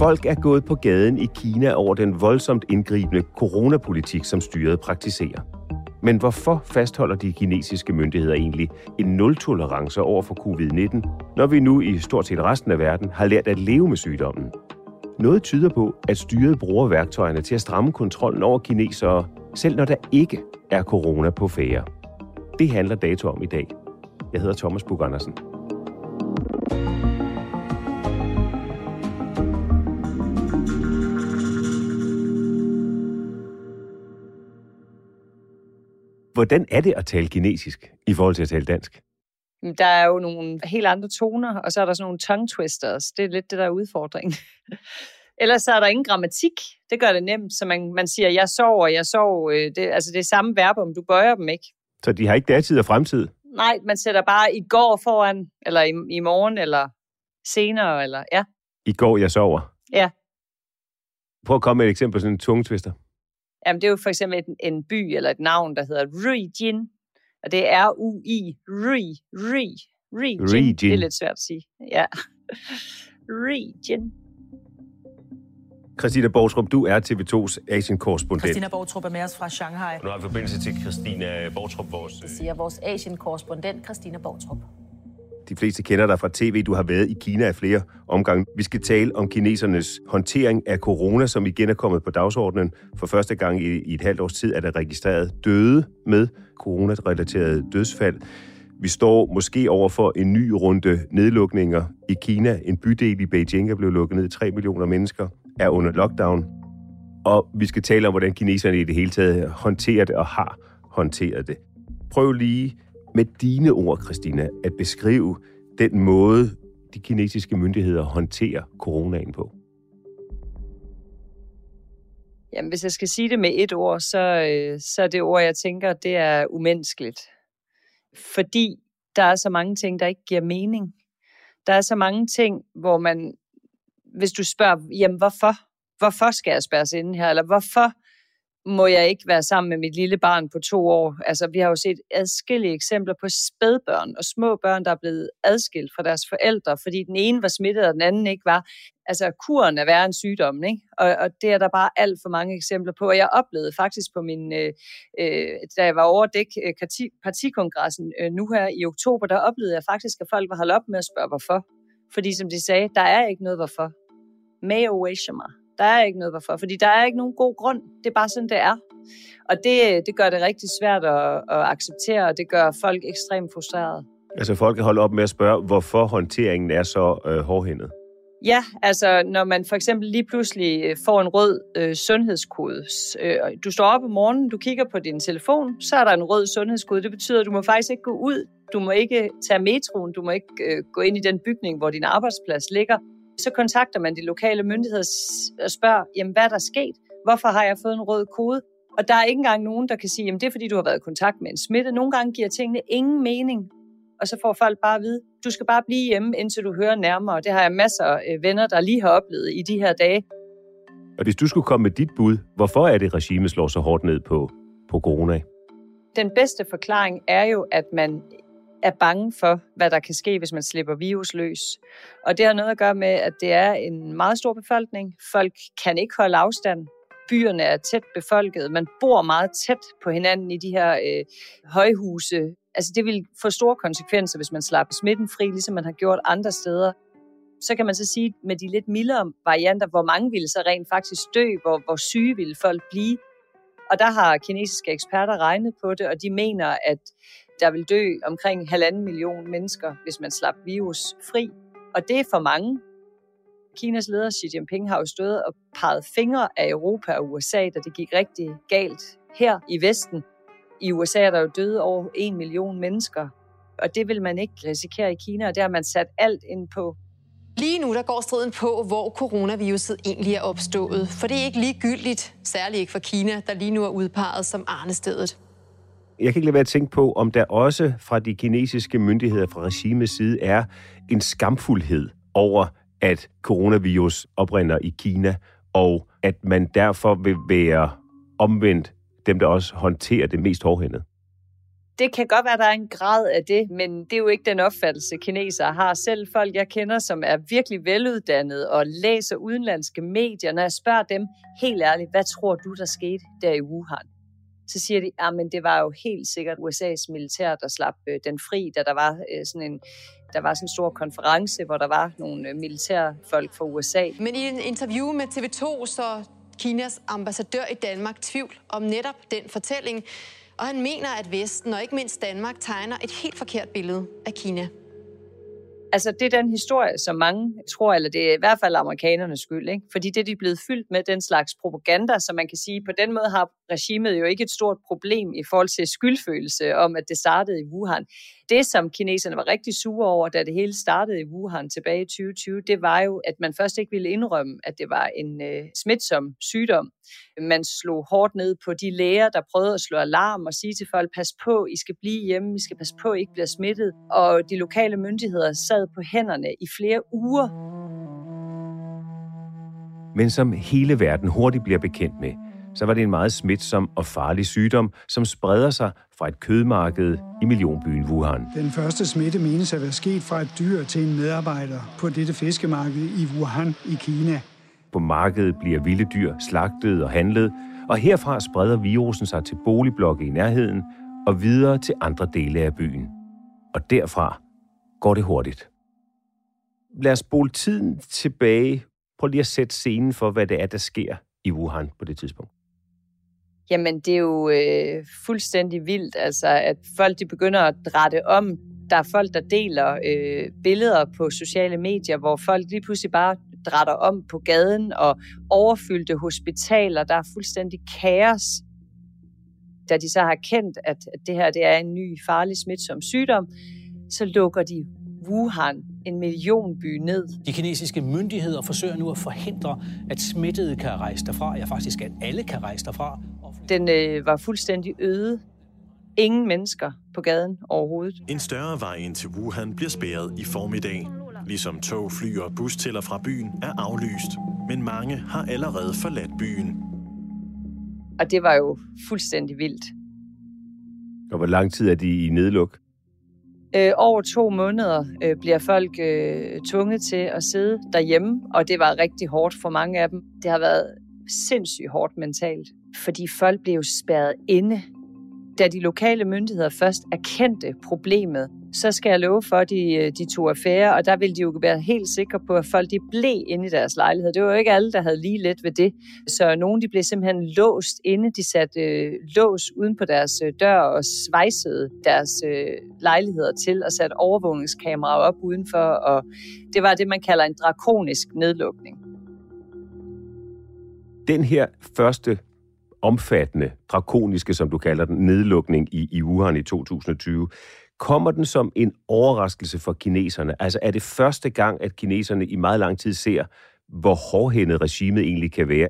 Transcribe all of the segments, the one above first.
Folk er gået på gaden i Kina over den voldsomt indgribende coronapolitik, som styret praktiserer. Men hvorfor fastholder de kinesiske myndigheder egentlig en nul-tolerance over for covid-19, når vi nu i stort set resten af verden har lært at leve med sygdommen? Noget tyder på, at styret bruger værktøjerne til at stramme kontrollen over kinesere, selv når der ikke er corona på færre. Det handler dato om i dag. Jeg hedder Thomas Bug Andersen. Hvordan er det at tale kinesisk i forhold til at tale dansk? Der er jo nogle helt andre toner, og så er der sådan nogle tongue twisters. Det er lidt det, der er udfordringen. Ellers så er der ingen grammatik. Det gør det nemt, så man, man siger, jeg sover, jeg sover. Det, altså det er samme verbum, du bøjer dem ikke. Så de har ikke datid og fremtid? Nej, man sætter bare i går foran, eller i, i morgen, eller senere, eller ja. I går, jeg sover? Ja. Prøv at komme med et eksempel på sådan en tongue twister. Jamen, det er jo for eksempel en, en by eller et navn, der hedder Ruijin. Og det er R-U-I. Rui. Rui. Ruijin. Det er lidt svært at sige. Ja. Ruijin. Christina Borgtrup, du er TV2's Asien-korrespondent. Christina Borgtrup er med os fra Shanghai. Nu har vi forbindelse til Christina Borgtrup, vores... Det siger vores Asien-korrespondent Christina Borgtrup. De fleste kender dig fra tv. Du har været i Kina i flere omgange. Vi skal tale om kinesernes håndtering af corona, som igen er kommet på dagsordenen. For første gang i, i et halvt års tid er der registreret døde med coronarelaterede dødsfald. Vi står måske over for en ny runde nedlukninger i Kina. En bydel i Beijing er blevet lukket ned. 3 millioner mennesker er under lockdown. Og vi skal tale om, hvordan kineserne i det hele taget håndterer det og har håndteret det. Prøv lige med dine ord, Christina, at beskrive den måde, de kinesiske myndigheder håndterer coronaen på? Jamen, hvis jeg skal sige det med et ord, så, øh, så er det ord, jeg tænker, det er umenneskeligt. Fordi der er så mange ting, der ikke giver mening. Der er så mange ting, hvor man, hvis du spørger, jamen hvorfor? Hvorfor skal jeg spærres inde her? Eller hvorfor må jeg ikke være sammen med mit lille barn på to år. Altså, vi har jo set adskillige eksempler på spædbørn og små børn, der er blevet adskilt fra deres forældre, fordi den ene var smittet, og den anden ikke var. Altså, kuren er værre end sygdommen, ikke? Og, og det er der bare alt for mange eksempler på. Og jeg oplevede faktisk på min, øh, øh, da jeg var over dæk øh, partikongressen øh, nu her i oktober, der oplevede jeg faktisk, at folk var holdt op med at spørge, hvorfor. Fordi som de sagde, der er ikke noget hvorfor. Mayo mig. Der er ikke noget hvorfor, fordi der er ikke nogen god grund. Det er bare sådan, det er. Og det, det gør det rigtig svært at, at acceptere, og det gør folk ekstremt frustrerede. Altså folk kan holde op med at spørge, hvorfor håndteringen er så øh, hårdhændet? Ja, altså når man for eksempel lige pludselig øh, får en rød øh, sundhedskode. Øh, du står op om morgenen, du kigger på din telefon, så er der en rød sundhedskode. Det betyder, at du må faktisk ikke gå ud. Du må ikke tage metroen, du må ikke øh, gå ind i den bygning, hvor din arbejdsplads ligger. Så kontakter man de lokale myndigheder og spørger, jamen hvad er der sket? Hvorfor har jeg fået en rød kode? Og der er ikke engang nogen, der kan sige, jamen det er fordi, du har været i kontakt med en smitte. Nogle gange giver tingene ingen mening. Og så får folk bare at vide, du skal bare blive hjemme, indtil du hører nærmere. Det har jeg masser af venner, der lige har oplevet i de her dage. Og hvis du skulle komme med dit bud, hvorfor er det, regimet slår så hårdt ned på, på corona? Den bedste forklaring er jo, at man er bange for, hvad der kan ske, hvis man slipper virus løs. Og det har noget at gøre med, at det er en meget stor befolkning. Folk kan ikke holde afstand. Byerne er tæt befolket. Man bor meget tæt på hinanden i de her øh, højhuse. Altså det vil få store konsekvenser, hvis man slapper smitten fri, ligesom man har gjort andre steder. Så kan man så sige, med de lidt mildere varianter, hvor mange ville så rent faktisk dø, hvor, hvor syge ville folk blive. Og der har kinesiske eksperter regnet på det, og de mener, at der vil dø omkring halvanden million mennesker, hvis man slap virus fri. Og det er for mange. Kinas leder Xi Jinping har jo stået og peget fingre af Europa og USA, da det gik rigtig galt her i Vesten. I USA er der jo døde over en million mennesker, og det vil man ikke risikere i Kina, og det har man sat alt ind på. Lige nu der går striden på, hvor coronaviruset egentlig er opstået. For det er ikke ligegyldigt, særligt ikke for Kina, der lige nu er udpeget som arnestedet. Jeg kan ikke lade være at tænke på, om der også fra de kinesiske myndigheder fra regimets side er en skamfuldhed over, at coronavirus oprinder i Kina, og at man derfor vil være omvendt dem, der også håndterer det mest hårdhændet. Det kan godt være, at der er en grad af det, men det er jo ikke den opfattelse, kinesere har. Selv folk, jeg kender, som er virkelig veluddannede og læser udenlandske medier, når jeg spørger dem helt ærligt, hvad tror du, der skete der i Wuhan? Så siger de, at ah, det var jo helt sikkert USA's militær, der slap øh, den fri, da der var øh, sådan en der var sådan en stor konference, hvor der var nogle øh, militærfolk fra USA. Men i en interview med TV2, så Kinas ambassadør i Danmark tvivl om netop den fortælling, og han mener, at Vesten og ikke mindst Danmark tegner et helt forkert billede af Kina. Altså, det er den historie, som mange tror, eller det er i hvert fald amerikanernes skyld, ikke? fordi det de er blevet fyldt med den slags propaganda, som man kan sige, på den måde har regimet jo ikke et stort problem i forhold til skyldfølelse om, at det startede i Wuhan det, som kineserne var rigtig sure over, da det hele startede i Wuhan tilbage i 2020, det var jo, at man først ikke ville indrømme, at det var en øh, smitsom sygdom. Man slog hårdt ned på de læger, der prøvede at slå alarm og sige til folk, pas på, I skal blive hjemme, I skal passe på, I ikke bliver smittet. Og de lokale myndigheder sad på hænderne i flere uger. Men som hele verden hurtigt bliver bekendt med, så var det en meget smitsom og farlig sygdom, som spreder sig fra et kødmarked i millionbyen Wuhan. Den første smitte menes at være sket fra et dyr til en medarbejder på dette fiskemarked i Wuhan i Kina. På markedet bliver vilde dyr slagtet og handlet, og herfra spreder virusen sig til boligblokke i nærheden og videre til andre dele af byen. Og derfra går det hurtigt. Lad os spole tiden tilbage. Prøv lige at sætte scenen for, hvad det er, der sker i Wuhan på det tidspunkt. Jamen, det er jo øh, fuldstændig vildt, altså, at folk de begynder at drætte om. Der er folk, der deler øh, billeder på sociale medier, hvor folk lige pludselig bare drætter om på gaden og overfyldte hospitaler. Der er fuldstændig kaos. Da de så har kendt, at, at det her det er en ny farlig smitsom sygdom, så lukker de Wuhan, en millionby, ned. De kinesiske myndigheder forsøger nu at forhindre, at smittede kan rejse derfra. Ja, faktisk at alle kan rejse derfra. Den øh, var fuldstændig øde. Ingen mennesker på gaden overhovedet. En større vej ind til Wuhan bliver spærret i formiddag. Ligesom tog, fly og bustiller fra byen er aflyst. Men mange har allerede forladt byen. Og det var jo fuldstændig vildt. Og hvor lang tid er de i nedluk? Øh, over to måneder øh, bliver folk øh, tvunget til at sidde derhjemme, og det var rigtig hårdt for mange af dem. Det har været sindssygt hårdt mentalt, fordi folk blev jo spærret inde. Da de lokale myndigheder først erkendte problemet, så skal jeg love for, at de, øh, de tog affære, og der ville de jo være helt sikre på, at folk de blev inde i deres lejlighed. Det var jo ikke alle, der havde lige let ved det. Så nogle de blev simpelthen låst inde. De satte øh, lås uden på deres øh, dør og svejsede deres øh, lejligheder til og satte overvågningskameraer op udenfor. Og det var det, man kalder en drakonisk nedlukning. Den her første omfattende, drakoniske, som du kalder den, nedlukning i, i Wuhan i 2020, Kommer den som en overraskelse for kineserne? Altså er det første gang, at kineserne i meget lang tid ser, hvor hårdhændet regimet egentlig kan være?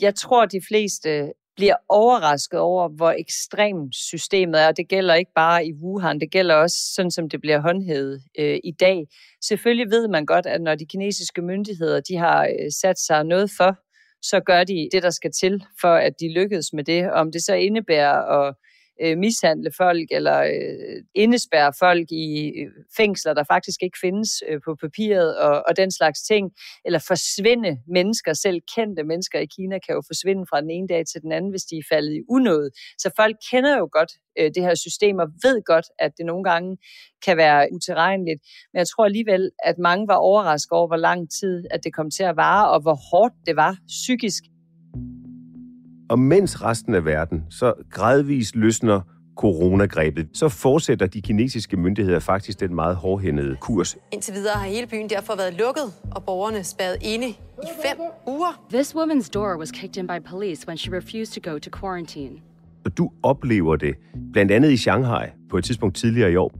Jeg tror, de fleste bliver overrasket over, hvor ekstremt systemet er. Det gælder ikke bare i Wuhan, det gælder også sådan, som det bliver håndhævet øh, i dag. Selvfølgelig ved man godt, at når de kinesiske myndigheder de har øh, sat sig noget for, så gør de det, der skal til, for at de lykkes med det. Om det så indebærer at øh, mishandle folk eller øh, indespærre folk i øh, fængsler, der faktisk ikke findes øh, på papiret og, og den slags ting, eller forsvinde mennesker, selv kendte mennesker i Kina kan jo forsvinde fra den ene dag til den anden, hvis de er faldet i unåde. Så folk kender jo godt øh, det her system og ved godt, at det nogle gange kan være uterrenligt. Men jeg tror alligevel, at mange var overrasket over, hvor lang tid at det kom til at vare, og hvor hårdt det var psykisk. Og mens resten af verden så gradvist løsner coronagrebet, så fortsætter de kinesiske myndigheder faktisk den meget hårdhændede kurs. Indtil videre har hele byen derfor været lukket, og borgerne spadet inde i fem uger. This woman's door was kicked in by police when she refused to go to quarantine. Og du oplever det, blandt andet i Shanghai, på et tidspunkt tidligere i år.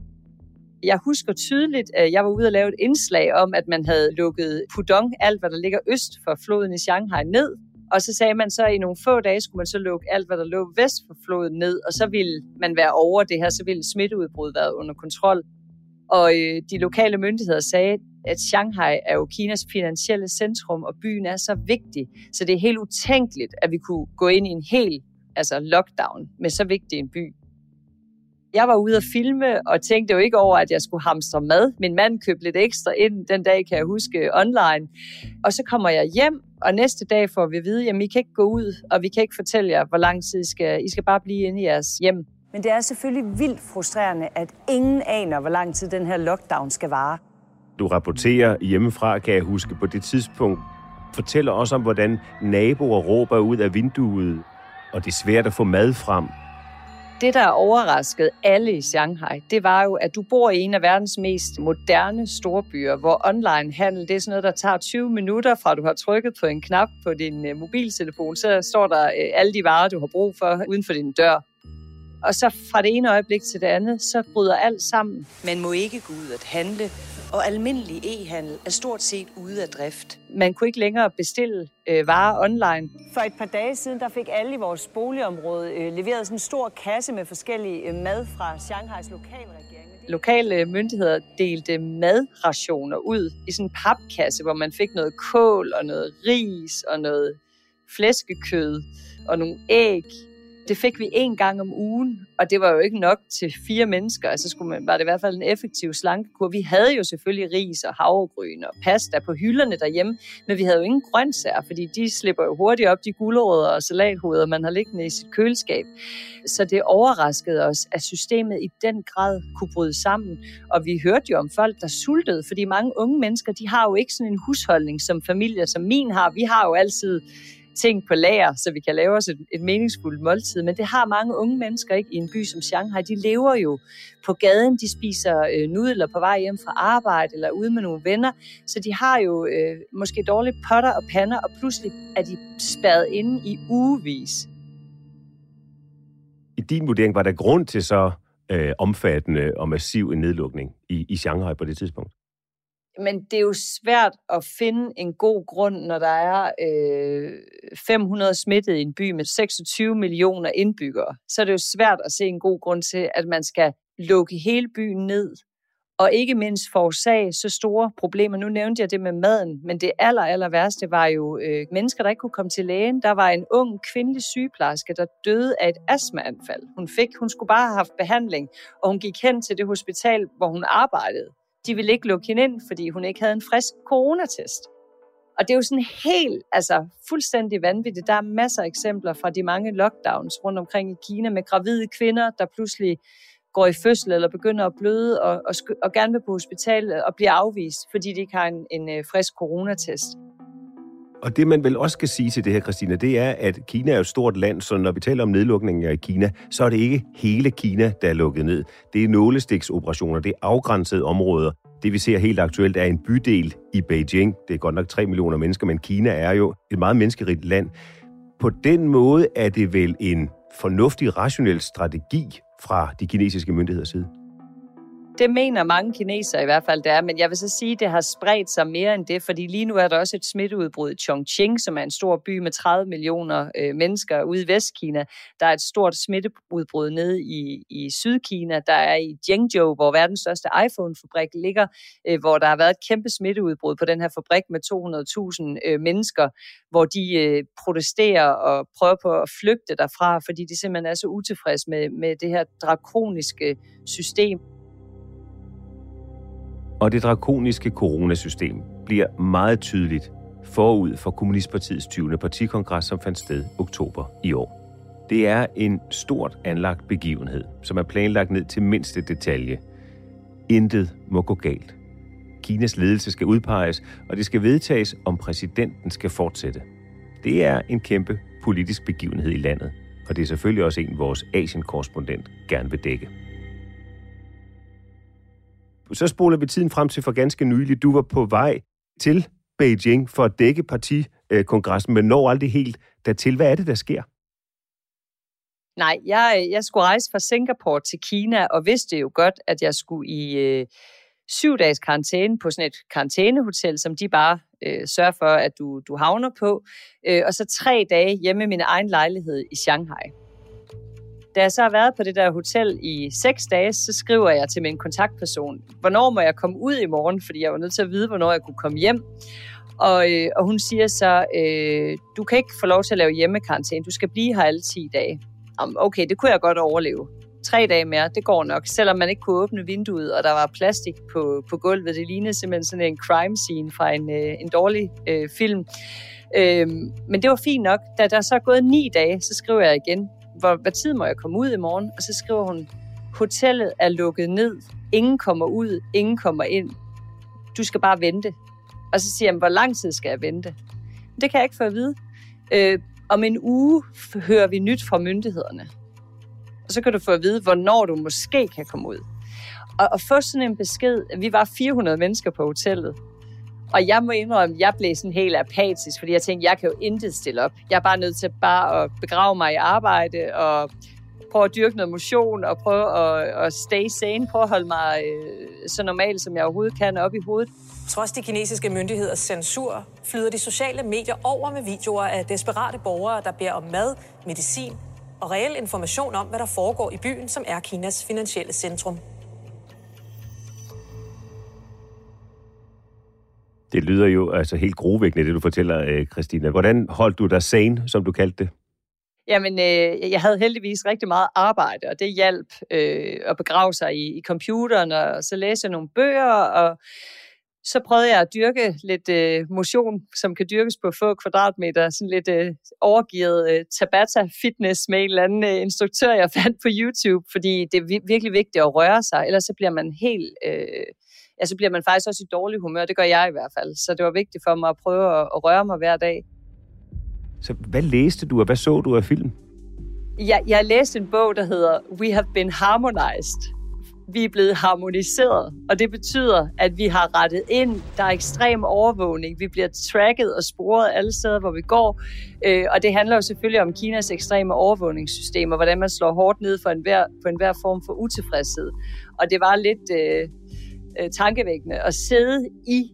Jeg husker tydeligt, at jeg var ude og lave et indslag om, at man havde lukket Pudong, alt hvad der ligger øst for floden i Shanghai, ned. Og så sagde man så, at i nogle få dage skulle man så lukke alt, hvad der lå vest for floden ned, og så ville man være over det her, så ville smitteudbruddet være under kontrol. Og øh, de lokale myndigheder sagde, at Shanghai er jo Kinas finansielle centrum, og byen er så vigtig, så det er helt utænkeligt, at vi kunne gå ind i en hel altså lockdown med så vigtig en by. Jeg var ude at filme og tænkte jo ikke over, at jeg skulle hamstre mad. Min mand købte lidt ekstra ind den dag, kan jeg huske, online. Og så kommer jeg hjem, og næste dag får vi at vide, at I kan ikke gå ud, og vi kan ikke fortælle jer, hvor lang tid I skal. I skal bare blive inde i jeres hjem. Men det er selvfølgelig vildt frustrerende, at ingen aner, hvor lang tid den her lockdown skal vare. Du rapporterer hjemmefra, kan jeg huske, på det tidspunkt. Fortæller også om, hvordan naboer råber ud af vinduet, og det er svært at få mad frem. Det, der overraskede alle i Shanghai, det var jo, at du bor i en af verdens mest moderne storbyer, hvor online handel, det er sådan noget, der tager 20 minutter fra du har trykket på en knap på din øh, mobiltelefon, så står der øh, alle de varer, du har brug for uden for din dør. Og så fra det ene øjeblik til det andet, så bryder alt sammen. Man må ikke gå ud at handle, og almindelig e-handel er stort set ude af drift. Man kunne ikke længere bestille øh, varer online. For et par dage siden, der fik alle i vores boligområde øh, leveret sådan en stor kasse med forskellige øh, mad fra Shanghais lokalregering. Lokale myndigheder delte madrationer ud i sådan en papkasse, hvor man fik noget kål og noget ris og noget flæskekød og nogle æg det fik vi en gang om ugen, og det var jo ikke nok til fire mennesker. Altså skulle man, var det i hvert fald en effektiv slankekur. Vi havde jo selvfølgelig ris og havregryn og pasta på hylderne derhjemme, men vi havde jo ingen grøntsager, fordi de slipper jo hurtigt op, de gulerødder og salathoveder, man har liggende i sit køleskab. Så det overraskede os, at systemet i den grad kunne bryde sammen. Og vi hørte jo om folk, der sultede, fordi mange unge mennesker, de har jo ikke sådan en husholdning som familie, som min har. Vi har jo altid ting på lager, så vi kan lave os et, et meningsfuldt måltid. Men det har mange unge mennesker ikke i en by som Shanghai. De lever jo på gaden, de spiser øh, nudler på vej hjem fra arbejde eller ude med nogle venner. Så de har jo øh, måske dårlige potter og pander, og pludselig er de spadet inde i ugevis. I din vurdering, var der grund til så øh, omfattende og massiv en nedlukning i, i Shanghai på det tidspunkt? Men det er jo svært at finde en god grund, når der er øh, 500 smittede i en by med 26 millioner indbyggere. Så er det jo svært at se en god grund til, at man skal lukke hele byen ned, og ikke mindst forårsage så store problemer. Nu nævnte jeg det med maden, men det aller, aller værste var jo øh, mennesker, der ikke kunne komme til lægen. Der var en ung kvindelig sygeplejerske, der døde af et astmaanfald. Hun fik, hun skulle bare have haft behandling, og hun gik hen til det hospital, hvor hun arbejdede de ville ikke lukke hende ind, fordi hun ikke havde en frisk coronatest. Og det er jo sådan helt, altså fuldstændig vanvittigt. Der er masser af eksempler fra de mange lockdowns rundt omkring i Kina med gravide kvinder, der pludselig går i fødsel eller begynder at bløde og, og, og gerne vil på hospitalet og bliver afvist, fordi de ikke har en, en øh, frisk coronatest. Og det, man vel også skal sige til det her, Christina, det er, at Kina er et stort land, så når vi taler om nedlukninger i Kina, så er det ikke hele Kina, der er lukket ned. Det er nålestiksoperationer, det er afgrænsede områder. Det vi ser helt aktuelt er en bydel i Beijing. Det er godt nok 3 millioner mennesker, men Kina er jo et meget menneskerigt land. På den måde er det vel en fornuftig, rationel strategi fra de kinesiske myndigheders side? Det mener mange kinesere i hvert fald, det er. Men jeg vil så sige, at det har spredt sig mere end det, fordi lige nu er der også et smitteudbrud i Chongqing, som er en stor by med 30 millioner øh, mennesker ude i Vestkina. Der er et stort smitteudbrud nede i, i Sydkina. Der er i Zhengzhou, hvor verdens største iPhone-fabrik ligger, øh, hvor der har været et kæmpe smitteudbrud på den her fabrik med 200.000 øh, mennesker, hvor de øh, protesterer og prøver på at flygte derfra, fordi de simpelthen er så utilfredse med, med det her drakoniske system. Og det drakoniske coronasystem bliver meget tydeligt forud for Kommunistpartiets 20. partikongres, som fandt sted oktober i år. Det er en stort anlagt begivenhed, som er planlagt ned til mindste detalje. Intet må gå galt. Kinas ledelse skal udpeges, og det skal vedtages, om præsidenten skal fortsætte. Det er en kæmpe politisk begivenhed i landet, og det er selvfølgelig også en, vores Asien-korrespondent gerne vil dække. Så spoler vi tiden frem til for ganske nylig. Du var på vej til Beijing for at dække partikongressen, men når aldrig helt dertil. Hvad er det, der sker? Nej, jeg, jeg skulle rejse fra Singapore til Kina, og vidste jo godt, at jeg skulle i øh, syv dages karantæne på sådan et karantænehotel, som de bare øh, sørger for, at du, du havner på, øh, og så tre dage hjemme i min egen lejlighed i Shanghai. Da jeg så har været på det der hotel i seks dage, så skriver jeg til min kontaktperson, hvornår må jeg komme ud i morgen, fordi jeg var nødt til at vide, hvornår jeg kunne komme hjem. Og, øh, og hun siger så, øh, du kan ikke få lov til at lave hjemmekarantæne, du skal blive her alle 10 dage. Okay, det kunne jeg godt overleve. Tre dage mere, det går nok, selvom man ikke kunne åbne vinduet, og der var plastik på, på gulvet. Det lignede simpelthen sådan en crime scene fra en, øh, en dårlig øh, film. Øh, men det var fint nok. Da der så er gået ni dage, så skriver jeg igen, hvor, hvad tid må jeg komme ud i morgen? Og så skriver hun, hotellet er lukket ned. Ingen kommer ud, ingen kommer ind. Du skal bare vente. Og så siger jeg, hvor lang tid skal jeg vente? Det kan jeg ikke få at vide. Øh, om en uge hører vi nyt fra myndighederne. Og så kan du få at vide, hvornår du måske kan komme ud. Og at få sådan en besked, vi var 400 mennesker på hotellet, og jeg må indrømme, at jeg blev sådan helt apatisk, fordi jeg tænkte, jeg kan jo intet stille op. Jeg er bare nødt til bare at begrave mig i arbejde og prøve at dyrke noget motion og prøve at, at stay sane, prøve at holde mig øh, så normal, som jeg overhovedet kan op i hovedet. Trods de kinesiske myndigheders censur, flyder de sociale medier over med videoer af desperate borgere, der beder om mad, medicin og reel information om, hvad der foregår i byen, som er Kinas finansielle centrum. Det lyder jo altså helt grovækkende, det du fortæller, øh, Christina. Hvordan holdt du dig sane, som du kaldte det? Jamen, øh, jeg havde heldigvis rigtig meget arbejde, og det hjalp øh, at begrave sig i, i computeren, og så læse jeg nogle bøger, og så prøvede jeg at dyrke lidt øh, motion, som kan dyrkes på få kvadratmeter, sådan lidt øh, overgivet øh, Tabata-fitness med en eller anden øh, instruktør, jeg fandt på YouTube, fordi det er virkelig vigtigt at røre sig, ellers så bliver man helt... Øh, ja, så bliver man faktisk også i dårlig humør. Det gør jeg i hvert fald. Så det var vigtigt for mig at prøve at, at røre mig hver dag. Så hvad læste du, og hvad så du af film? Jeg, jeg læste en bog, der hedder We Have Been Harmonized. Vi er blevet harmoniseret, og det betyder, at vi har rettet ind. Der er ekstrem overvågning. Vi bliver tracket og sporet alle steder, hvor vi går. Øh, og det handler jo selvfølgelig om Kinas ekstreme overvågningssystemer, hvordan man slår hårdt ned for enhver, på enhver form for utilfredshed. Og det var lidt... Øh, øh, tankevækkende at sidde i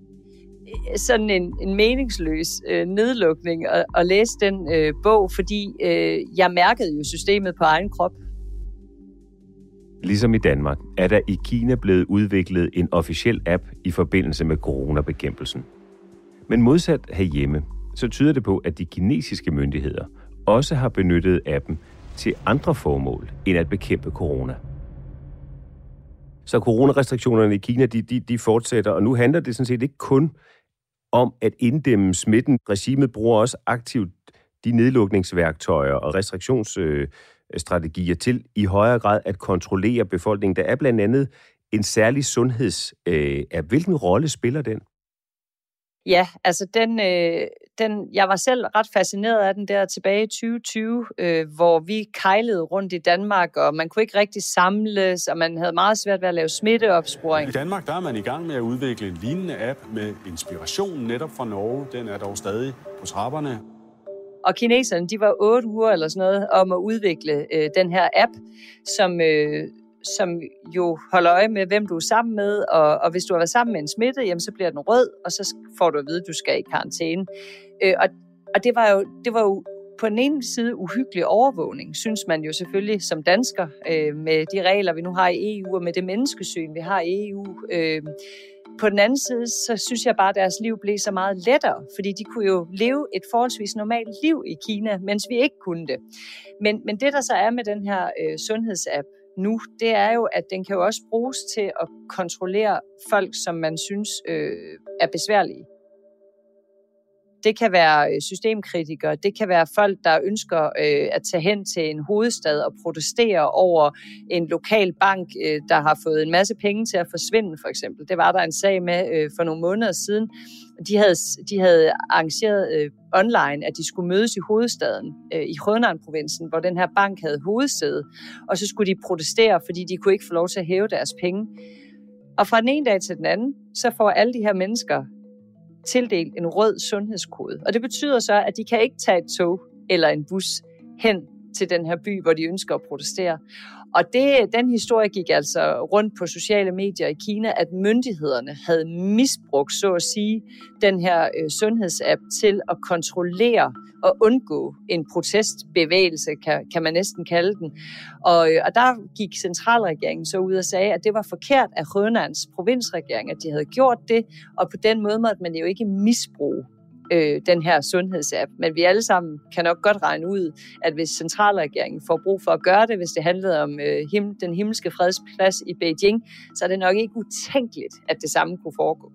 øh, sådan en, en meningsløs øh, nedlukning og, og læse den øh, bog, fordi øh, jeg mærkede jo systemet på egen krop. Ligesom i Danmark er der i Kina blevet udviklet en officiel app i forbindelse med coronabekæmpelsen. Men modsat herhjemme, så tyder det på, at de kinesiske myndigheder også har benyttet appen til andre formål end at bekæmpe corona. Så coronarestriktionerne i Kina, de, de, de fortsætter, og nu handler det sådan set ikke kun om at inddæmme smitten. Regimet bruger også aktivt de nedlukningsværktøjer og restriktionsstrategier til i højere grad at kontrollere befolkningen. Der er blandt andet en særlig sundheds Øh, hvilken rolle spiller den? Ja, altså den, øh, den, jeg var selv ret fascineret af den der tilbage i 2020, øh, hvor vi kejlede rundt i Danmark, og man kunne ikke rigtig samles, og man havde meget svært ved at lave smitteopsporing. I Danmark der er man i gang med at udvikle en lignende app med inspiration netop fra Norge. Den er dog stadig på trapperne. Og kineserne, de var otte uger eller sådan noget om at udvikle øh, den her app, som, øh, som jo holder øje med, hvem du er sammen med, og, og hvis du har været sammen med en smitte, jamen, så bliver den rød, og så får du at vide, at du skal i karantæne. Øh, og, og det var jo, det var jo på den ene side uhyggelig overvågning, synes man jo selvfølgelig som dansker, øh, med de regler, vi nu har i EU, og med det menneskesyn, vi har i EU. Øh, på den anden side, så synes jeg bare, at deres liv blev så meget lettere, fordi de kunne jo leve et forholdsvis normalt liv i Kina, mens vi ikke kunne det. Men, men det, der så er med den her øh, sundhedsapp nu, det er jo, at den kan jo også bruges til at kontrollere folk, som man synes øh, er besværlige. Det kan være øh, systemkritikere, det kan være folk, der ønsker øh, at tage hen til en hovedstad og protestere over en lokal bank, øh, der har fået en masse penge til at forsvinde, for eksempel. Det var der en sag med øh, for nogle måneder siden. De havde, de havde arrangeret øh, online, at de skulle mødes i hovedstaden, øh, i Henan-provincen, hvor den her bank havde hovedsæde, og så skulle de protestere, fordi de kunne ikke få lov til at hæve deres penge. Og fra den ene dag til den anden, så får alle de her mennesker tildelt en rød sundhedskode. Og det betyder så, at de kan ikke tage et tog eller en bus hen til den her by, hvor de ønsker at protestere. Og det, den historie gik altså rundt på sociale medier i Kina, at myndighederne havde misbrugt, så at sige, den her øh, sundhedsapp til at kontrollere og undgå en protestbevægelse, kan, kan man næsten kalde den. Og, øh, og der gik centralregeringen så ud og sagde, at det var forkert af Rønlands provinsregering, at de havde gjort det, og på den måde måtte man jo ikke misbruge øh, den her sundhedsapp. Men vi alle sammen kan nok godt regne ud, at hvis centralregeringen får brug for at gøre det, hvis det handlede om øh, him, den himmelske fredsplads i Beijing, så er det nok ikke utænkeligt, at det samme kunne foregå.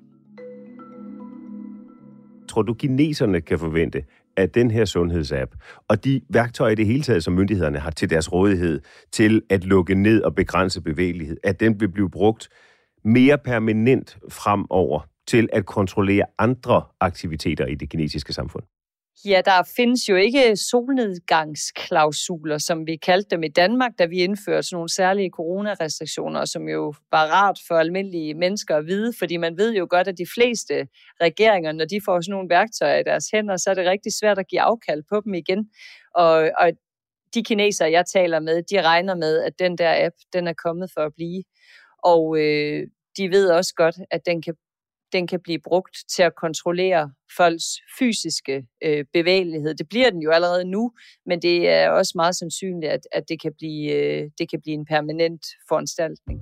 Tror du, kineserne kan forvente, at den her sundhedsapp og de værktøjer i det hele taget, som myndighederne har til deres rådighed til at lukke ned og begrænse bevægelighed, at den vil blive brugt mere permanent fremover til at kontrollere andre aktiviteter i det kinesiske samfund? Ja, der findes jo ikke solnedgangsklausuler, som vi kaldte dem i Danmark, da vi indførte sådan nogle særlige coronarestriktioner, som jo var rart for almindelige mennesker at vide, fordi man ved jo godt, at de fleste regeringer, når de får sådan nogle værktøjer i deres hænder, så er det rigtig svært at give afkald på dem igen. Og, og de kinesere, jeg taler med, de regner med, at den der app, den er kommet for at blive. Og øh, de ved også godt, at den kan den kan blive brugt til at kontrollere folks fysiske øh, bevægelighed. Det bliver den jo allerede nu, men det er også meget sandsynligt, at, at det, kan blive, øh, det kan blive en permanent foranstaltning.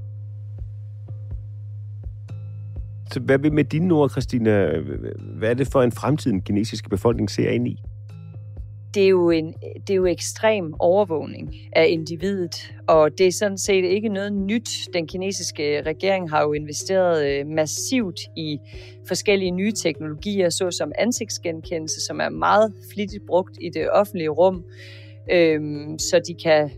Så hvad vil med dine ord, Christina? Hvad er det for en fremtid, den kinesiske befolkning ser ind i? Det er, jo en, det er jo ekstrem overvågning af individet, og det er sådan set ikke noget nyt. Den kinesiske regering har jo investeret øh, massivt i forskellige nye teknologier, såsom ansigtsgenkendelse, som er meget flittigt brugt i det offentlige rum, øhm, så de kan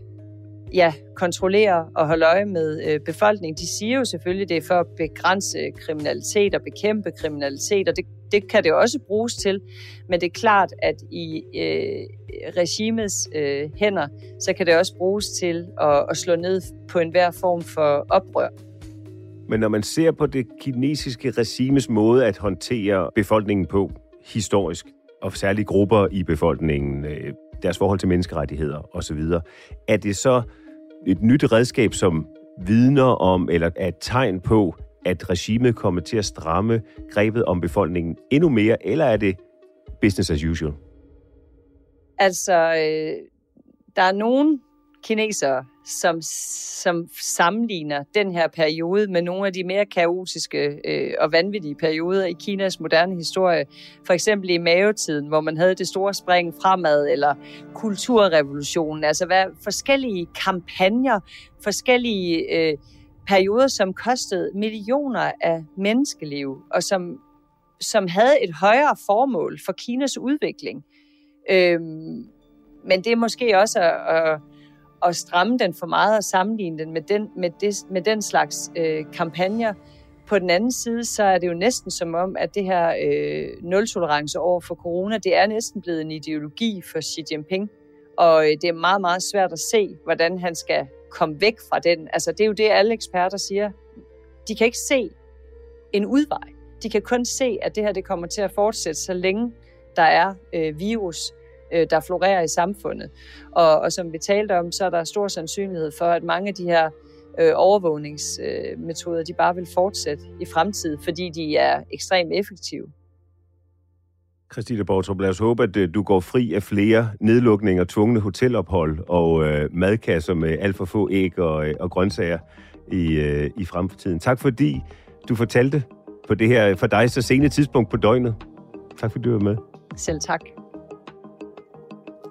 ja, kontrollere og holde øje med øh, befolkningen. De siger jo selvfølgelig, det er for at begrænse kriminalitet og bekæmpe kriminalitet, og det det kan det også bruges til, men det er klart, at i øh, regimets øh, hænder, så kan det også bruges til at, at slå ned på enhver form for oprør. Men når man ser på det kinesiske regimes måde at håndtere befolkningen på historisk, og særlige grupper i befolkningen, øh, deres forhold til menneskerettigheder osv., er det så et nyt redskab, som vidner om, eller er et tegn på, at regimet kommer til at stramme grebet om befolkningen endnu mere, eller er det business as usual? Altså, øh, der er nogen kinesere, som, som sammenligner den her periode med nogle af de mere kaotiske øh, og vanvittige perioder i Kinas moderne historie. For eksempel i mavetiden, hvor man havde det store spring fremad, eller kulturrevolutionen. Altså hvad, forskellige kampagner, forskellige... Øh, perioder, som kostede millioner af menneskeliv, og som, som havde et højere formål for Kinas udvikling. Øhm, men det er måske også at, at, at stramme den for meget og sammenligne den med den, med det, med den slags øh, kampagner. På den anden side, så er det jo næsten som om, at det her øh, nul-tolerance over for corona, det er næsten blevet en ideologi for Xi Jinping. Og øh, det er meget, meget svært at se, hvordan han skal komme væk fra den. Altså, det er jo det, alle eksperter siger. De kan ikke se en udvej. De kan kun se, at det her det kommer til at fortsætte, så længe der er øh, virus, øh, der florerer i samfundet. Og, og som vi talte om, så er der stor sandsynlighed for, at mange af de her øh, overvågningsmetoder, øh, de bare vil fortsætte i fremtiden, fordi de er ekstremt effektive. Christine Bortrup, lad os håbe, at øh, du går fri af flere nedlukninger, tvungne hotelophold og øh, madkasser med alt for få æg og, øh, og grøntsager i, øh, i fremtiden. Tak fordi du fortalte på det her for dig så sene tidspunkt på døgnet. Tak fordi du var med. Selv tak.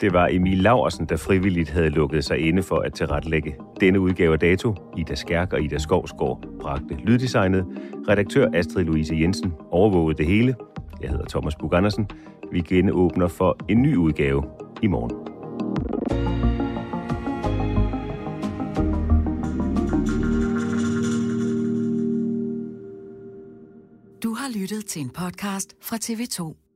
Det var Emil Laversen, der frivilligt havde lukket sig inde for at tilrettelægge denne udgave af Dato. Ida Skærk og Ida Skovsgaard bragte lyddesignet. Redaktør Astrid Louise Jensen overvågede det hele. Jeg hedder Thomas Bug Andersen. Vi genåbner for en ny udgave i morgen. Du har lyttet til en podcast fra TV2.